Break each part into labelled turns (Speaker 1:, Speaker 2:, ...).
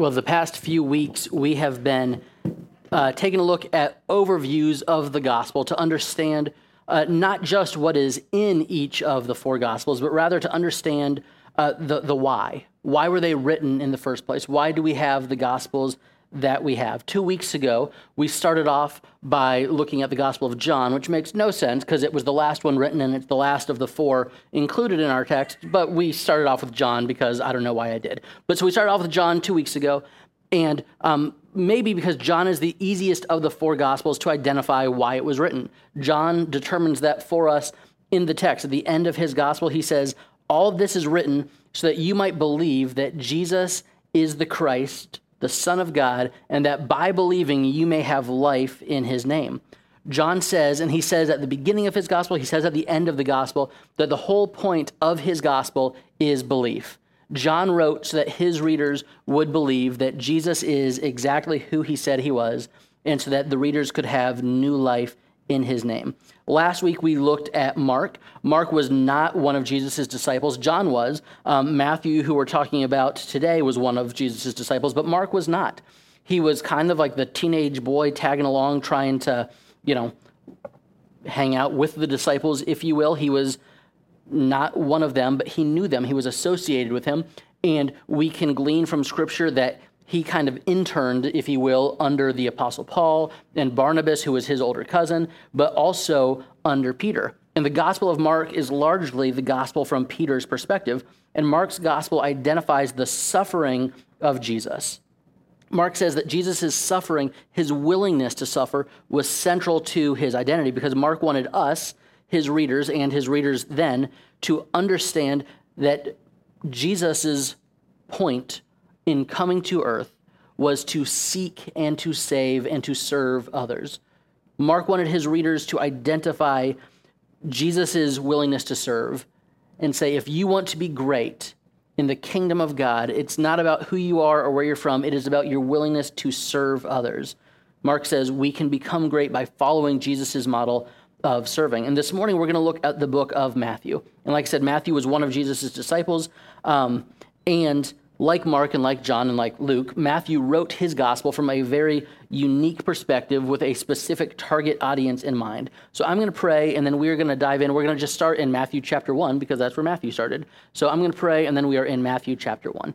Speaker 1: Well, the past few weeks, we have been uh, taking a look at overviews of the gospel to understand uh, not just what is in each of the four gospels, but rather to understand uh, the, the why. Why were they written in the first place? Why do we have the gospels that we have? Two weeks ago, we started off by looking at the Gospel of John, which makes no sense because it was the last one written and it's the last of the four included in our text. But we started off with John because I don't know why I did. But so we started off with John two weeks ago. And um, maybe because John is the easiest of the four Gospels to identify why it was written. John determines that for us in the text. At the end of his Gospel, he says, All this is written so that you might believe that Jesus is the Christ, the Son of God, and that by believing you may have life in his name. John says, and he says at the beginning of his gospel, he says at the end of the gospel, that the whole point of his gospel is belief. John wrote so that his readers would believe that Jesus is exactly who he said he was, and so that the readers could have new life in his name. Last week we looked at Mark. Mark was not one of Jesus' disciples. John was. Um, Matthew, who we're talking about today, was one of Jesus' disciples, but Mark was not. He was kind of like the teenage boy tagging along, trying to, you know, hang out with the disciples, if you will. He was not one of them, but he knew them. He was associated with him. And we can glean from Scripture that he kind of interned, if you will, under the Apostle Paul and Barnabas, who was his older cousin, but also under Peter. And the Gospel of Mark is largely the gospel from Peter's perspective. And Mark's gospel identifies the suffering of Jesus. Mark says that Jesus' suffering, his willingness to suffer, was central to his identity because Mark wanted us his readers and his readers then to understand that Jesus' point in coming to earth was to seek and to save and to serve others. Mark wanted his readers to identify Jesus' willingness to serve and say, if you want to be great in the kingdom of God, it's not about who you are or where you're from, it is about your willingness to serve others. Mark says we can become great by following Jesus' model of serving. And this morning we're going to look at the book of Matthew. And like I said, Matthew was one of Jesus' disciples. Um, and like Mark and like John and like Luke, Matthew wrote his gospel from a very unique perspective with a specific target audience in mind. So I'm going to pray and then we're going to dive in. We're going to just start in Matthew chapter 1 because that's where Matthew started. So I'm going to pray and then we are in Matthew chapter 1.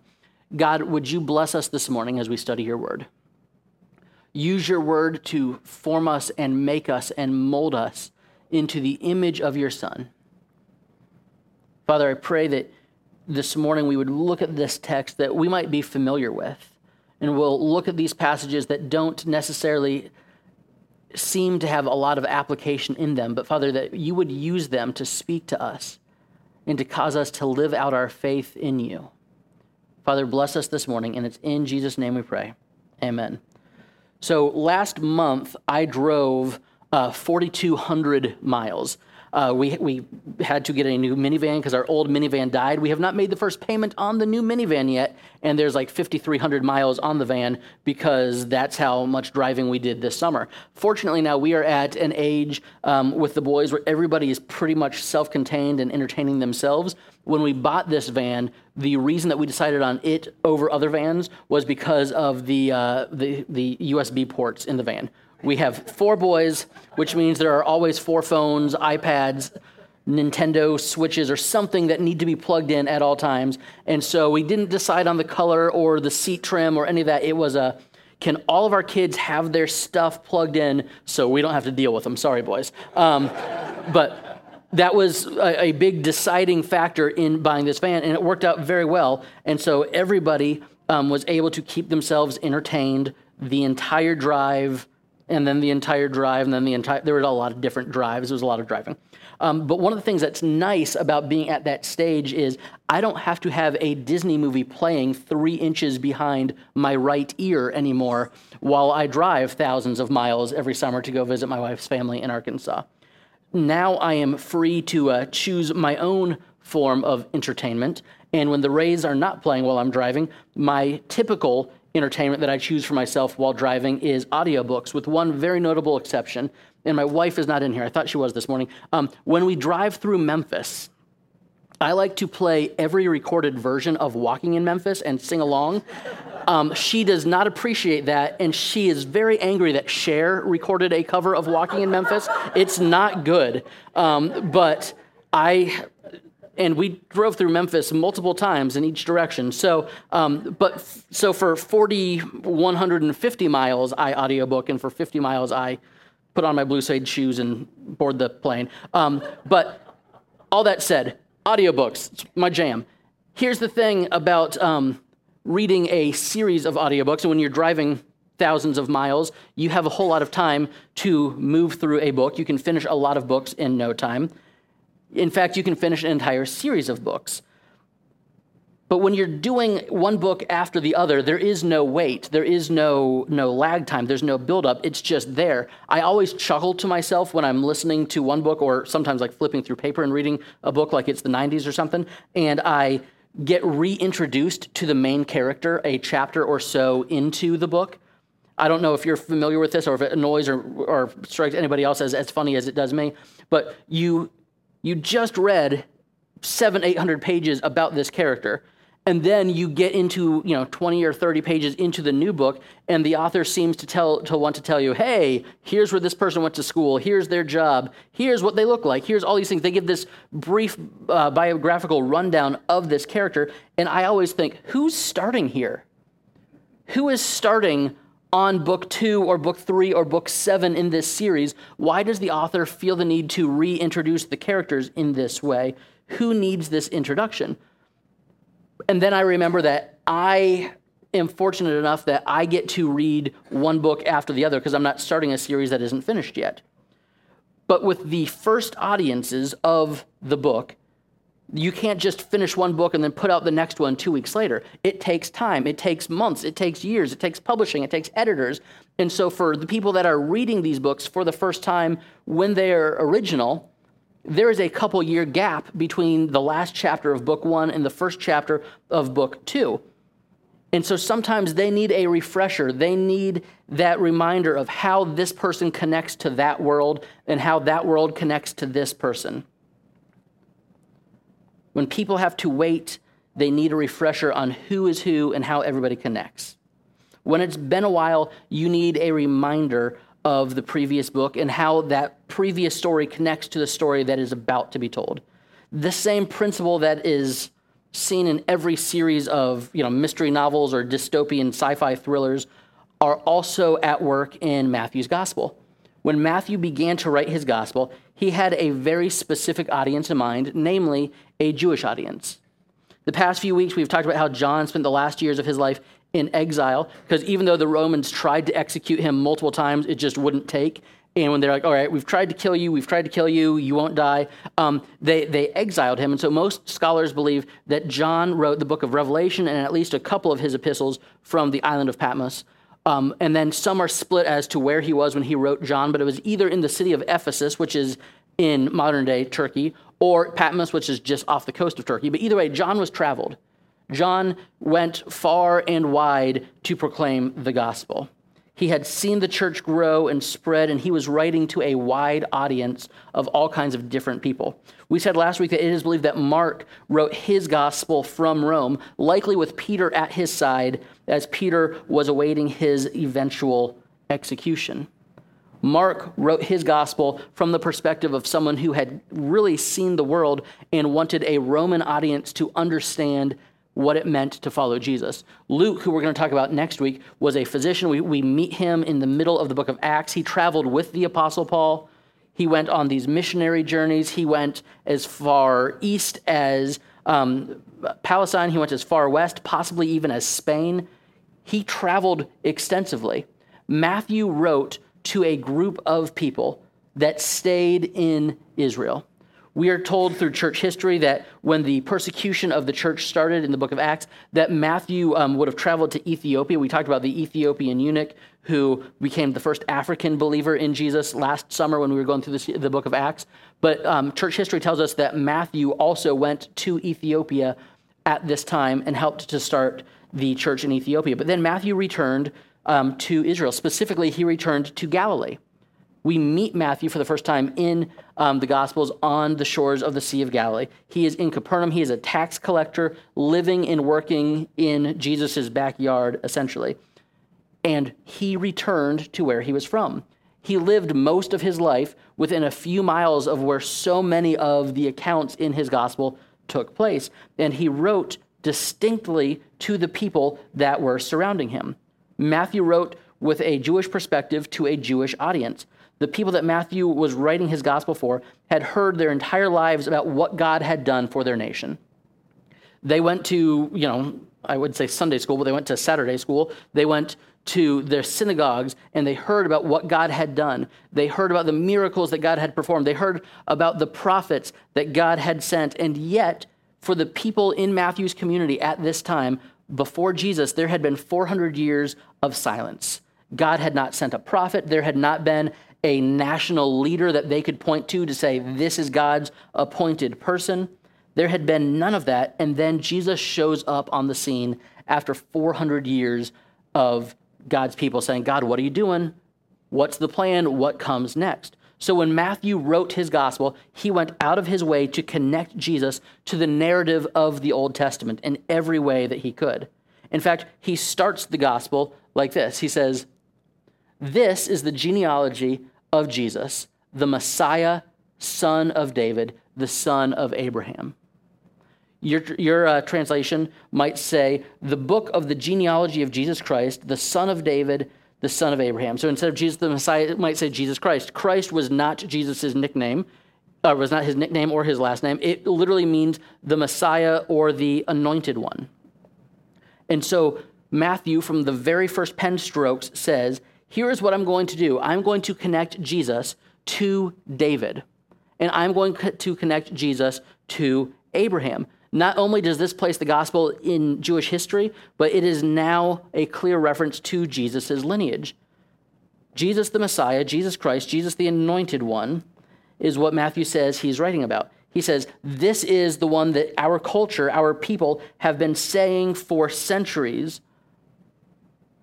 Speaker 1: God, would you bless us this morning as we study your word? Use your word to form us and make us and mold us into the image of your Son. Father, I pray that this morning we would look at this text that we might be familiar with, and we'll look at these passages that don't necessarily seem to have a lot of application in them, but Father, that you would use them to speak to us and to cause us to live out our faith in you. Father, bless us this morning, and it's in Jesus' name we pray. Amen. So last month, I drove uh, 4,200 miles. Uh, we, we had to get a new minivan because our old minivan died. We have not made the first payment on the new minivan yet, and there's like 5,300 miles on the van because that's how much driving we did this summer. Fortunately, now we are at an age um, with the boys where everybody is pretty much self contained and entertaining themselves. When we bought this van, the reason that we decided on it over other vans was because of the, uh, the, the USB ports in the van. We have four boys, which means there are always four phones, iPads, Nintendo Switches, or something that need to be plugged in at all times. And so we didn't decide on the color or the seat trim or any of that. It was a can all of our kids have their stuff plugged in so we don't have to deal with them? Sorry, boys. Um, but that was a, a, big deciding factor in buying this van, and it worked out very well. And so everybody um, was able to keep themselves entertained the entire drive and then the entire drive, and then the entire, there was a lot of different drives. There was a lot of driving. Um, but one of the things that's nice about being at that stage is I don't have to have a Disney movie playing three inches behind my right ear anymore while I drive thousands of miles every summer to go visit my wife's family in Arkansas. Now I am free to uh, choose my own form of entertainment. And when the Rays are not playing while I'm driving, my typical entertainment that I choose for myself while driving is audiobooks, with one very notable exception. And my wife is not in here. I thought she was this morning. Um, when we drive through Memphis, I like to play every recorded version of Walking in Memphis and sing along. Um, she does not appreciate that, and she is very angry that Cher recorded a cover of Walking in Memphis. It's not good. Um, but I, and we drove through Memphis multiple times in each direction. So, um, but so for 40, 150 miles, I audiobook, and for 50 miles, I put on my blue suede shoes and board the plane. Um, but all that said, audiobooks, it's my jam. Here's the thing about um, reading a series of audiobooks, and when you're driving thousands of miles, you have a whole lot of time to move through a book. You can finish a lot of books in no time. In fact, you can finish an entire series of books. But when you're doing one book after the other, there is no wait. There is no, no lag time. There's no buildup. It's just there. I always chuckle to myself when I'm listening to one book or sometimes like flipping through paper and reading a book like it's the 90s or something. And I get reintroduced to the main character a chapter or so into the book. I don't know if you're familiar with this or if it annoys or, or strikes anybody else as, as funny as it does me, but you, you just read seven, 800 pages about this character and then you get into you know 20 or 30 pages into the new book and the author seems to tell to want to tell you hey here's where this person went to school here's their job here's what they look like here's all these things. They give this brief uh, biographical rundown of this character and i always think who's starting here? Who is starting on book two or book three or book seven in this series why does the author feel the need to reintroduce the characters in this way who needs this introduction and then I remember that I am fortunate enough that I get to read one book after the other because I'm not starting a series that isn't finished yet. But with the first audiences of the book, you can't just finish one book and then put out the next one two weeks later. It takes time, it takes months, it takes years, it takes publishing, it takes editors. And so, for the people that are reading these books for the first time when they're original, there is a couple year gap between the last chapter of book one and the first chapter of book two. And so sometimes they need a refresher. They need that reminder of how this person connects to that world and how that world connects to this person. When people have to wait, they need a refresher on who is who and how everybody connects. When it's been a while, you need a reminder of the previous book and how that previous story connects to the story that is about to be told. The same principle that is seen in every series of you know, mystery novels or dystopian sci fi thrillers are also at work in Matthew's gospel. When Matthew began to write his gospel, he had a very specific audience in mind, namely a Jewish audience. The past few weeks, we've talked about how John spent the last years of his life in exile because even though the Romans tried to execute him multiple times, it just wouldn't take. And when they're like, all right, we've tried to kill you, we've tried to kill you, you won't die, um, they, they exiled him. And so most scholars believe that John wrote the book of Revelation and at least a couple of his epistles from the island of Patmos. Um, and then some are split as to where he was when he wrote John, but it was either in the city of Ephesus, which is in modern day Turkey, or Patmos, which is just off the coast of Turkey. But either way, John was traveled. John went far and wide to proclaim the gospel. He had seen the church grow and spread, and he was writing to a wide audience of all kinds of different people. We said last week that it is believed that Mark wrote his gospel from Rome, likely with Peter at his side as Peter was awaiting his eventual execution. Mark wrote his gospel from the perspective of someone who had really seen the world and wanted a Roman audience to understand what it meant to follow Jesus. Luke, who we're going to talk about next week, was a physician. We, we meet him in the middle of the book of Acts. He traveled with the Apostle Paul. He went on these missionary journeys. He went as far east as um, Palestine. He went as far west, possibly even as Spain. He traveled extensively. Matthew wrote to a group of people that stayed in Israel. We are told through church history that when the persecution of the church started in the book of Acts, that Matthew um, would have traveled to Ethiopia. We talked about the Ethiopian eunuch who became the first African believer in Jesus last summer when we were going through this, the book of Acts. But um, church history tells us that Matthew also went to Ethiopia at this time and helped to start the church in Ethiopia. But then Matthew returned um, to Israel. Specifically, he returned to Galilee. We meet Matthew for the first time in um, the Gospels on the shores of the Sea of Galilee. He is in Capernaum. He is a tax collector living and working in Jesus' backyard, essentially. And he returned to where he was from. He lived most of his life within a few miles of where so many of the accounts in his gospel took place. And he wrote distinctly to the people that were surrounding him. Matthew wrote with a Jewish perspective to a Jewish audience. The people that Matthew was writing his gospel for had heard their entire lives about what God had done for their nation. They went to, you know, I would say Sunday school, but they went to Saturday school. They went to their synagogues and they heard about what God had done. They heard about the miracles that God had performed. They heard about the prophets that God had sent. And yet, for the people in Matthew's community at this time, before Jesus, there had been 400 years of silence. God had not sent a prophet. There had not been a national leader that they could point to to say, this is God's appointed person. There had been none of that. And then Jesus shows up on the scene after 400 years of God's people saying, God, what are you doing? What's the plan? What comes next? So when Matthew wrote his gospel, he went out of his way to connect Jesus to the narrative of the Old Testament in every way that he could. In fact, he starts the gospel like this He says, This is the genealogy of Jesus, the Messiah, son of David, the son of Abraham. Your, your uh, translation might say, the book of the genealogy of Jesus Christ, the son of David, the son of Abraham. So instead of Jesus the Messiah, it might say Jesus Christ. Christ was not Jesus' nickname, uh, was not his nickname or his last name. It literally means the Messiah or the anointed one. And so Matthew, from the very first pen strokes, says, Here is what I'm going to do I'm going to connect Jesus to David, and I'm going to connect Jesus to Abraham. Not only does this place the gospel in Jewish history, but it is now a clear reference to Jesus' lineage. Jesus the Messiah, Jesus Christ, Jesus the Anointed One, is what Matthew says he's writing about. He says, This is the one that our culture, our people, have been saying for centuries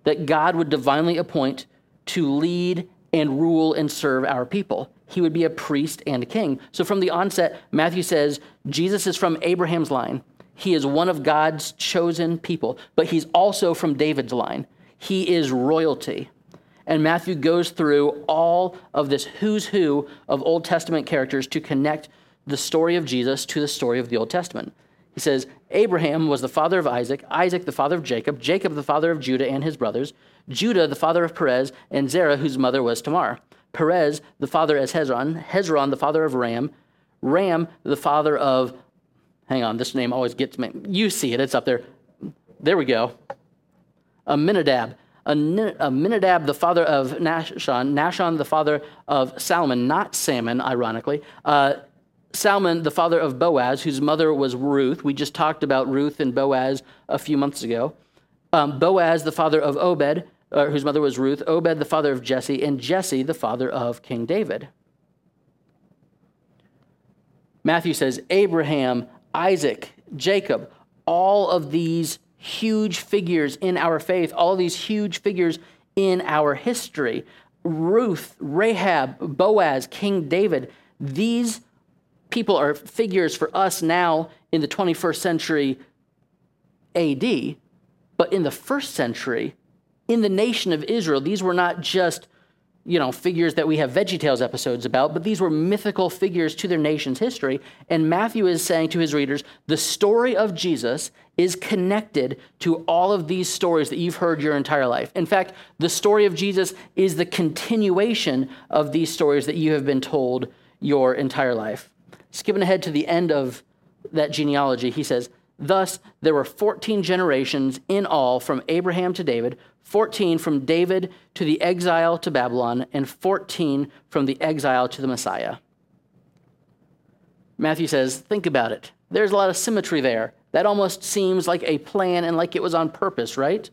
Speaker 1: that God would divinely appoint to lead and rule and serve our people he would be a priest and a king. So from the onset, Matthew says Jesus is from Abraham's line. He is one of God's chosen people, but he's also from David's line. He is royalty. And Matthew goes through all of this who's who of Old Testament characters to connect the story of Jesus to the story of the Old Testament. He says, Abraham was the father of Isaac, Isaac the father of Jacob, Jacob the father of Judah and his brothers, Judah the father of Perez, and Zerah whose mother was Tamar. Perez, the father of Hezron, Hezron, the father of Ram, Ram, the father of, hang on, this name always gets me. You see it, it's up there. There we go. Amminadab. Amminadab, the father of Nahshon, Nahshon, the father of Salmon, not Salmon, ironically. Uh, Salmon, the father of Boaz, whose mother was Ruth. We just talked about Ruth and Boaz a few months ago. Um, Boaz, the father of Obed, uh, whose mother was Ruth, Obed, the father of Jesse, and Jesse, the father of King David. Matthew says Abraham, Isaac, Jacob, all of these huge figures in our faith, all these huge figures in our history. Ruth, Rahab, Boaz, King David, these people are figures for us now in the 21st century AD, but in the first century, in the nation of Israel, these were not just, you know, figures that we have VeggieTales episodes about, but these were mythical figures to their nation's history. And Matthew is saying to his readers, the story of Jesus is connected to all of these stories that you've heard your entire life. In fact, the story of Jesus is the continuation of these stories that you have been told your entire life. Skipping ahead to the end of that genealogy, he says, Thus, there were 14 generations in all from Abraham to David, 14 from David to the exile to Babylon, and 14 from the exile to the Messiah. Matthew says, think about it. There's a lot of symmetry there. That almost seems like a plan and like it was on purpose, right?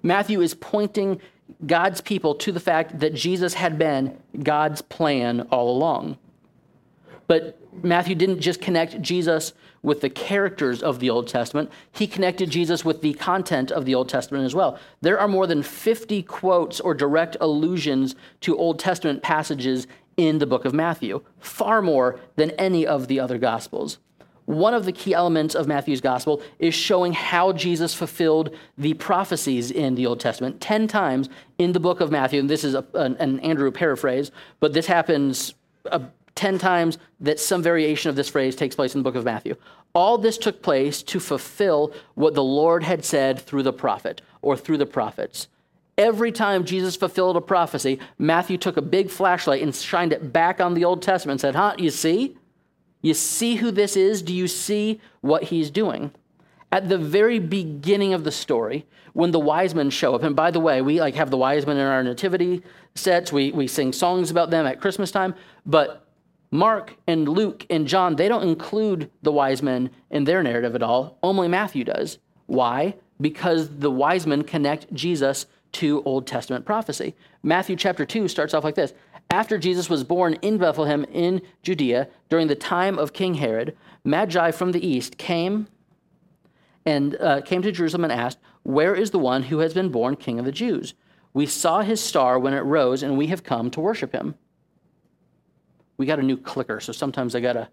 Speaker 1: Matthew is pointing God's people to the fact that Jesus had been God's plan all along. But Matthew didn't just connect Jesus with the characters of the Old Testament, he connected Jesus with the content of the Old Testament as well. There are more than 50 quotes or direct allusions to Old Testament passages in the book of Matthew, far more than any of the other Gospels. One of the key elements of Matthew's gospel is showing how Jesus fulfilled the prophecies in the Old Testament. Ten times in the book of Matthew, and this is a, an, an Andrew paraphrase, but this happens 10 times that some variation of this phrase takes place in the book of Matthew. All this took place to fulfill what the Lord had said through the prophet or through the prophets. Every time Jesus fulfilled a prophecy, Matthew took a big flashlight and shined it back on the Old Testament and said, Huh, you see? You see who this is? Do you see what he's doing? At the very beginning of the story, when the wise men show up, and by the way, we like have the wise men in our nativity sets, we, we sing songs about them at Christmas time, but Mark and Luke and John, they don't include the wise men in their narrative at all. Only Matthew does. Why? Because the wise men connect Jesus to Old Testament prophecy. Matthew chapter 2 starts off like this After Jesus was born in Bethlehem in Judea during the time of King Herod, Magi from the east came and uh, came to Jerusalem and asked, Where is the one who has been born king of the Jews? We saw his star when it rose, and we have come to worship him we got a new clicker, so sometimes I gotta.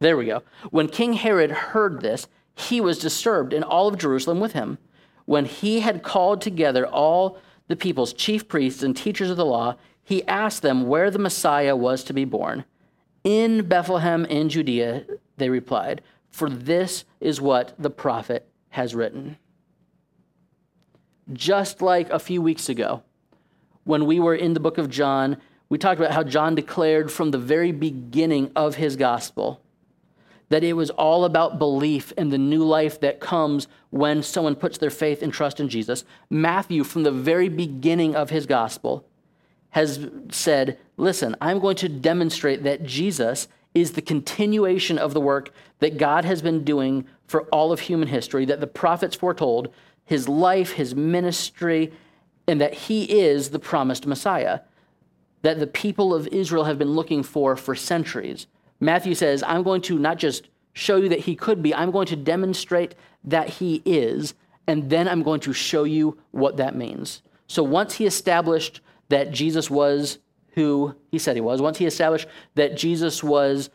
Speaker 1: There we go. When King Herod heard this, he was disturbed, and all of Jerusalem with him. When he had called together all the people's chief priests and teachers of the law, he asked them where the Messiah was to be born. In Bethlehem in Judea, they replied, for this is what the prophet has written. Just like a few weeks ago, when we were in the book of John we talked about how John declared from the very beginning of his gospel that it was all about belief and the new life that comes when someone puts their faith and trust in Jesus. Matthew, from the very beginning of his gospel, has said, Listen, I'm going to demonstrate that Jesus is the continuation of the work that God has been doing for all of human history, that the prophets foretold, his life, his ministry, and that he is the promised Messiah that the people of Israel have been looking for for centuries. Matthew says, I'm going to not just show you that he could be, I'm going to demonstrate that he is, and then I'm going to show you what that means. So once he established that Jesus was who he said he was, once he established that Jesus was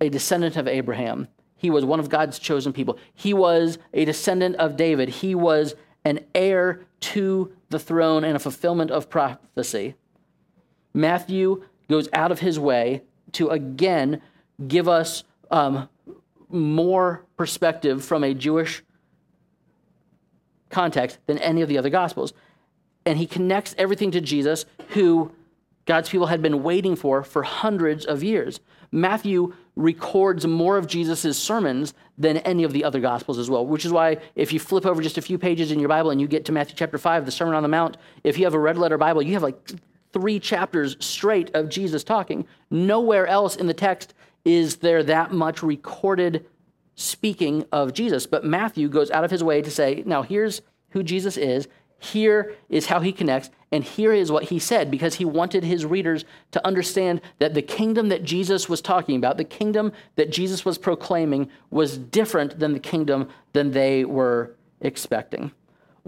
Speaker 1: a descendant of Abraham, he was one of God's chosen people, he was a descendant of David, he was an heir to the throne and a fulfillment of prophecy. Matthew goes out of his way to again give us um, more perspective from a Jewish context than any of the other Gospels. And he connects everything to Jesus, who God's people had been waiting for for hundreds of years. Matthew records more of Jesus' sermons than any of the other Gospels as well, which is why if you flip over just a few pages in your Bible and you get to Matthew chapter 5, the Sermon on the Mount, if you have a red letter Bible, you have like three chapters straight of Jesus talking. Nowhere else in the text is there that much recorded speaking of Jesus. But Matthew goes out of his way to say, now here's who Jesus is, here is how he connects, and here is what he said, because he wanted his readers to understand that the kingdom that Jesus was talking about, the kingdom that Jesus was proclaiming, was different than the kingdom than they were expecting.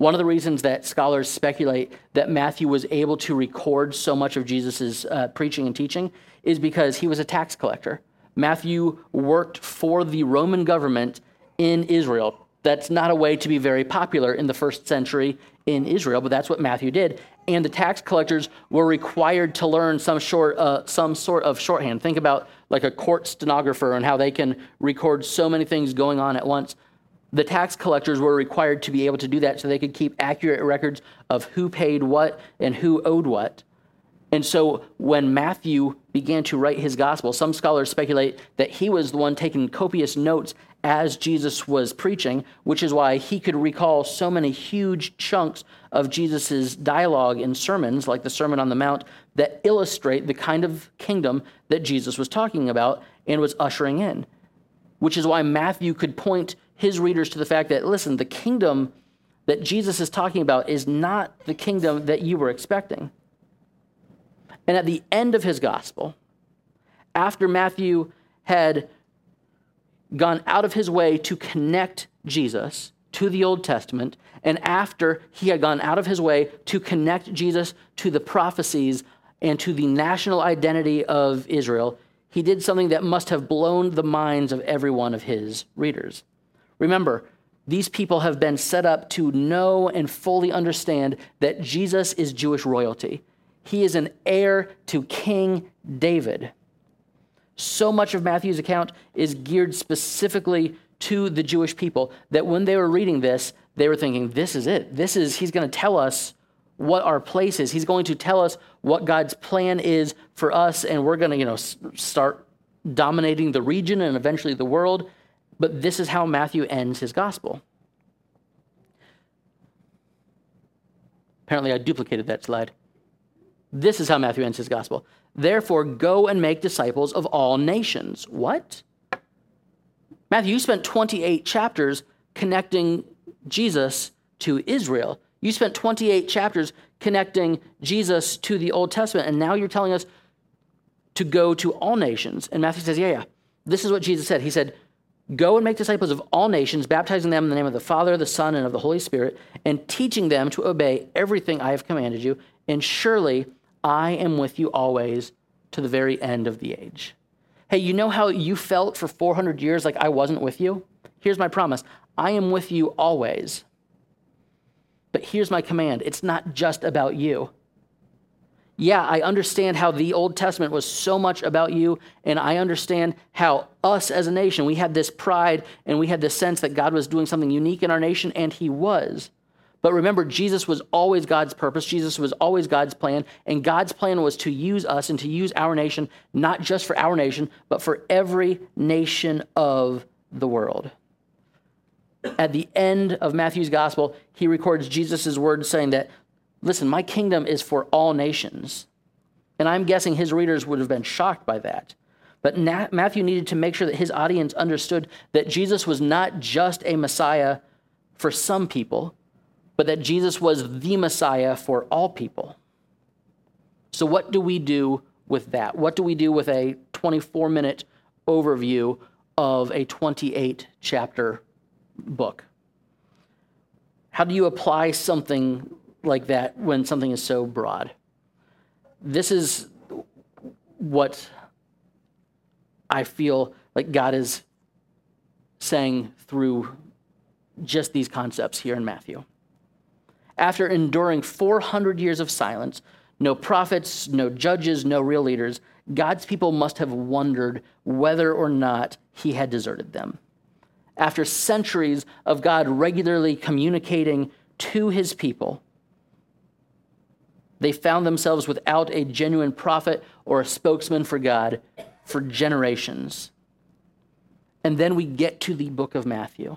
Speaker 1: One of the reasons that scholars speculate that Matthew was able to record so much of Jesus' uh, preaching and teaching is because he was a tax collector. Matthew worked for the Roman government in Israel. That's not a way to be very popular in the first century in Israel, but that's what Matthew did. And the tax collectors were required to learn some, short, uh, some sort of shorthand. Think about like a court stenographer and how they can record so many things going on at once the tax collectors were required to be able to do that so they could keep accurate records of who paid what and who owed what. And so when Matthew began to write his gospel, some scholars speculate that he was the one taking copious notes as Jesus was preaching, which is why he could recall so many huge chunks of Jesus' dialogue in sermons, like the Sermon on the Mount, that illustrate the kind of kingdom that Jesus was talking about and was ushering in. Which is why Matthew could point his readers to the fact that, listen, the kingdom that Jesus is talking about is not the kingdom that you were expecting. And at the end of his gospel, after Matthew had gone out of his way to connect Jesus to the Old Testament, and after he had gone out of his way to connect Jesus to the prophecies and to the national identity of Israel, he did something that must have blown the minds of every one of his readers. Remember, these people have been set up to know and fully understand that Jesus is Jewish royalty. He is an heir to King David. So much of Matthew's account is geared specifically to the Jewish people that when they were reading this, they were thinking, this is it. This is, he's going to tell us what our place is. He's going to tell us what God's plan is for us, and we're going to, you know, start dominating the region and eventually the world. But this is how Matthew ends his gospel. Apparently, I duplicated that slide. This is how Matthew ends his gospel. Therefore, go and make disciples of all nations. What? Matthew, you spent 28 chapters connecting Jesus to Israel. You spent 28 chapters connecting Jesus to the Old Testament, and now you're telling us to go to all nations. And Matthew says, Yeah, yeah. This is what Jesus said. He said, Go and make disciples of all nations, baptizing them in the name of the Father, the Son, and of the Holy Spirit, and teaching them to obey everything I have commanded you. And surely I am with you always to the very end of the age. Hey, you know how you felt for 400 years like I wasn't with you? Here's my promise I am with you always. But here's my command it's not just about you. Yeah, I understand how the Old Testament was so much about you, and I understand how us as a nation, we had this pride and we had this sense that God was doing something unique in our nation, and He was. But remember, Jesus was always God's purpose. Jesus was always God's plan. And God's plan was to use us and to use our nation, not just for our nation, but for every nation of the world. At the end of Matthew's gospel, he records Jesus' words saying that, listen, my kingdom is for all nations. And I'm guessing his readers would have been shocked by that. But Matthew needed to make sure that his audience understood that Jesus was not just a Messiah for some people, but that Jesus was the Messiah for all people. So, what do we do with that? What do we do with a 24 minute overview of a 28 chapter book? How do you apply something like that when something is so broad? This is what I feel like God is saying through just these concepts here in Matthew after enduring 400 years of silence, no prophets, no judges, no real leaders, God's people must have wondered whether or not he had deserted them. After centuries of God regularly communicating to his people, they found themselves without a genuine prophet or a spokesman for God for generations. And then we get to the book of Matthew.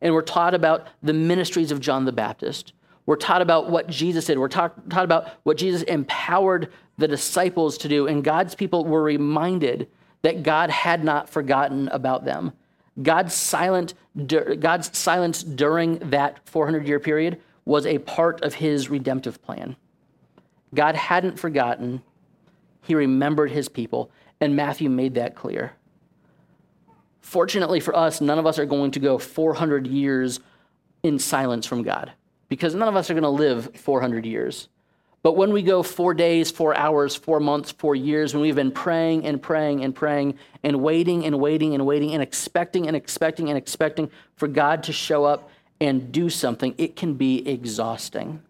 Speaker 1: And we're taught about the ministries of John the Baptist. We're taught about what Jesus did. We're taught, taught about what Jesus empowered the disciples to do. And God's people were reminded that God had not forgotten about them. God's, silent, God's silence during that 400 year period was a part of his redemptive plan. God hadn't forgotten, he remembered his people, and Matthew made that clear. Fortunately for us, none of us are going to go 400 years in silence from God because none of us are going to live 400 years. But when we go four days, four hours, four months, four years, when we've been praying and praying and praying and waiting and waiting and waiting and expecting and expecting and expecting for God to show up and do something, it can be exhausting.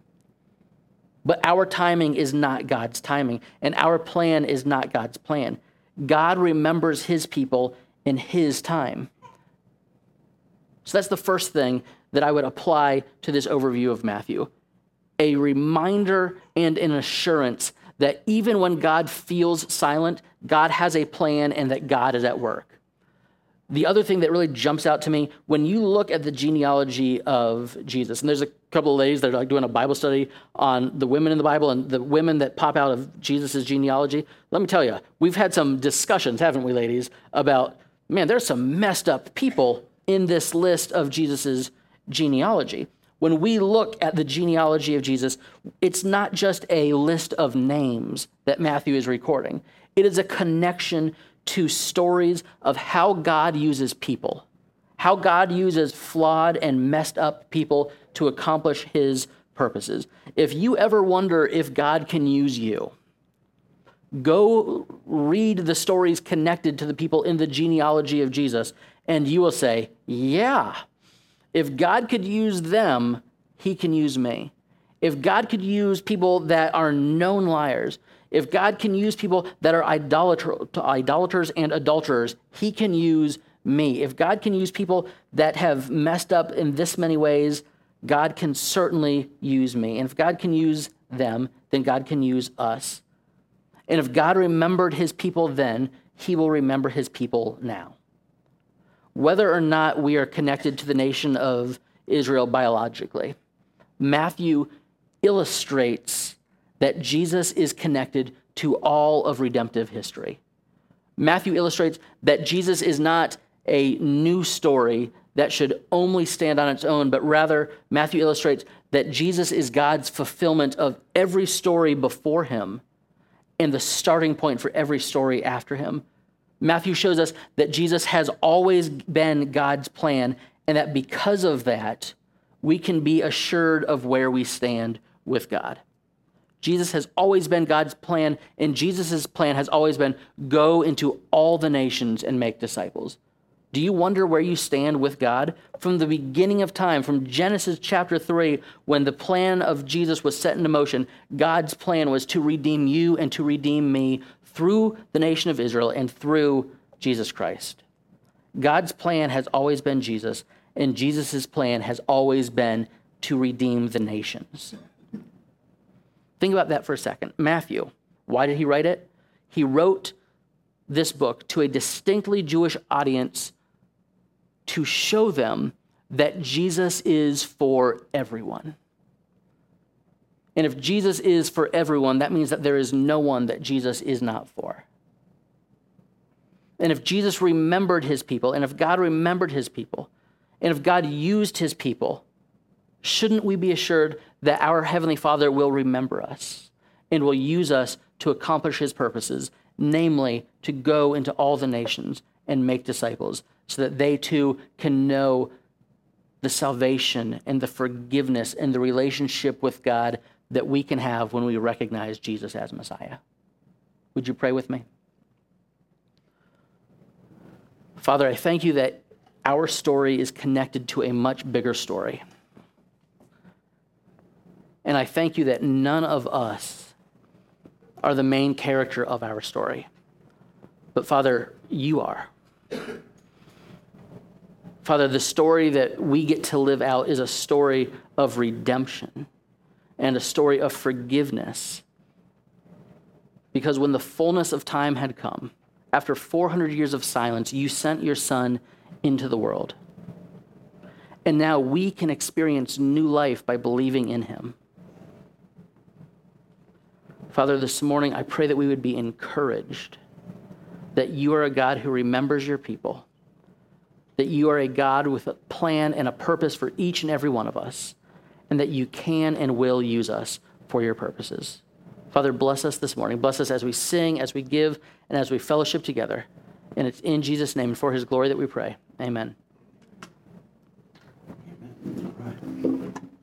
Speaker 1: But our timing is not God's timing, and our plan is not God's plan. God remembers his people in his time. So that's the first thing that I would apply to this overview of Matthew a reminder and an assurance that even when God feels silent, God has a plan and that God is at work. The other thing that really jumps out to me when you look at the genealogy of Jesus, and there's a couple of ladies that are like doing a Bible study on the women in the Bible and the women that pop out of Jesus' genealogy. Let me tell you, we've had some discussions, haven't we, ladies, about man, there's some messed up people in this list of Jesus' genealogy. When we look at the genealogy of Jesus, it's not just a list of names that Matthew is recording, it is a connection to stories of how God uses people, how God uses flawed and messed up people to accomplish his purposes. If you ever wonder if God can use you, go read the stories connected to the people in the genealogy of Jesus, and you will say, Yeah, if God could use them, he can use me. If God could use people that are known liars, if God can use people that are idolater, idolaters and adulterers, he can use me. If God can use people that have messed up in this many ways, God can certainly use me. And if God can use them, then God can use us. And if God remembered his people then, he will remember his people now. Whether or not we are connected to the nation of Israel biologically, Matthew illustrates that Jesus is connected to all of redemptive history. Matthew illustrates that Jesus is not a new story that should only stand on its own, but rather, Matthew illustrates that Jesus is God's fulfillment of every story before him and the starting point for every story after him. Matthew shows us that Jesus has always been God's plan, and that because of that, we can be assured of where we stand with God. Jesus has always been God's plan, and Jesus' plan has always been go into all the nations and make disciples. Do you wonder where you stand with God? From the beginning of time, from Genesis chapter 3, when the plan of Jesus was set into motion, God's plan was to redeem you and to redeem me through the nation of Israel and through Jesus Christ. God's plan has always been Jesus, and Jesus' plan has always been to redeem the nations. Think about that for a second. Matthew, why did he write it? He wrote this book to a distinctly Jewish audience to show them that Jesus is for everyone. And if Jesus is for everyone, that means that there is no one that Jesus is not for. And if Jesus remembered his people, and if God remembered his people, and if God used his people, shouldn't we be assured that our Heavenly Father will remember us and will use us to accomplish his purposes, namely to go into all the nations and make disciples, so that they too can know the salvation and the forgiveness and the relationship with God that we can have when we recognize Jesus as Messiah. Would you pray with me? Father, I thank you that our story is connected to a much bigger story. And I thank you that none of us are the main character of our story. But Father, you are. Father, the story that we get to live out is a story of redemption and a story of forgiveness. Because when the fullness of time had come, after 400 years of silence, you sent your son into the world. And now we can experience new life by believing in him. Father, this morning I pray that we would be encouraged that you are a God who remembers your people that you are a God with a plan and a purpose for each and every one of us, and that you can and will use us for your purposes. Father, bless us this morning. Bless us as we sing, as we give, and as we fellowship together. And it's in Jesus' name and for his glory that we pray. Amen.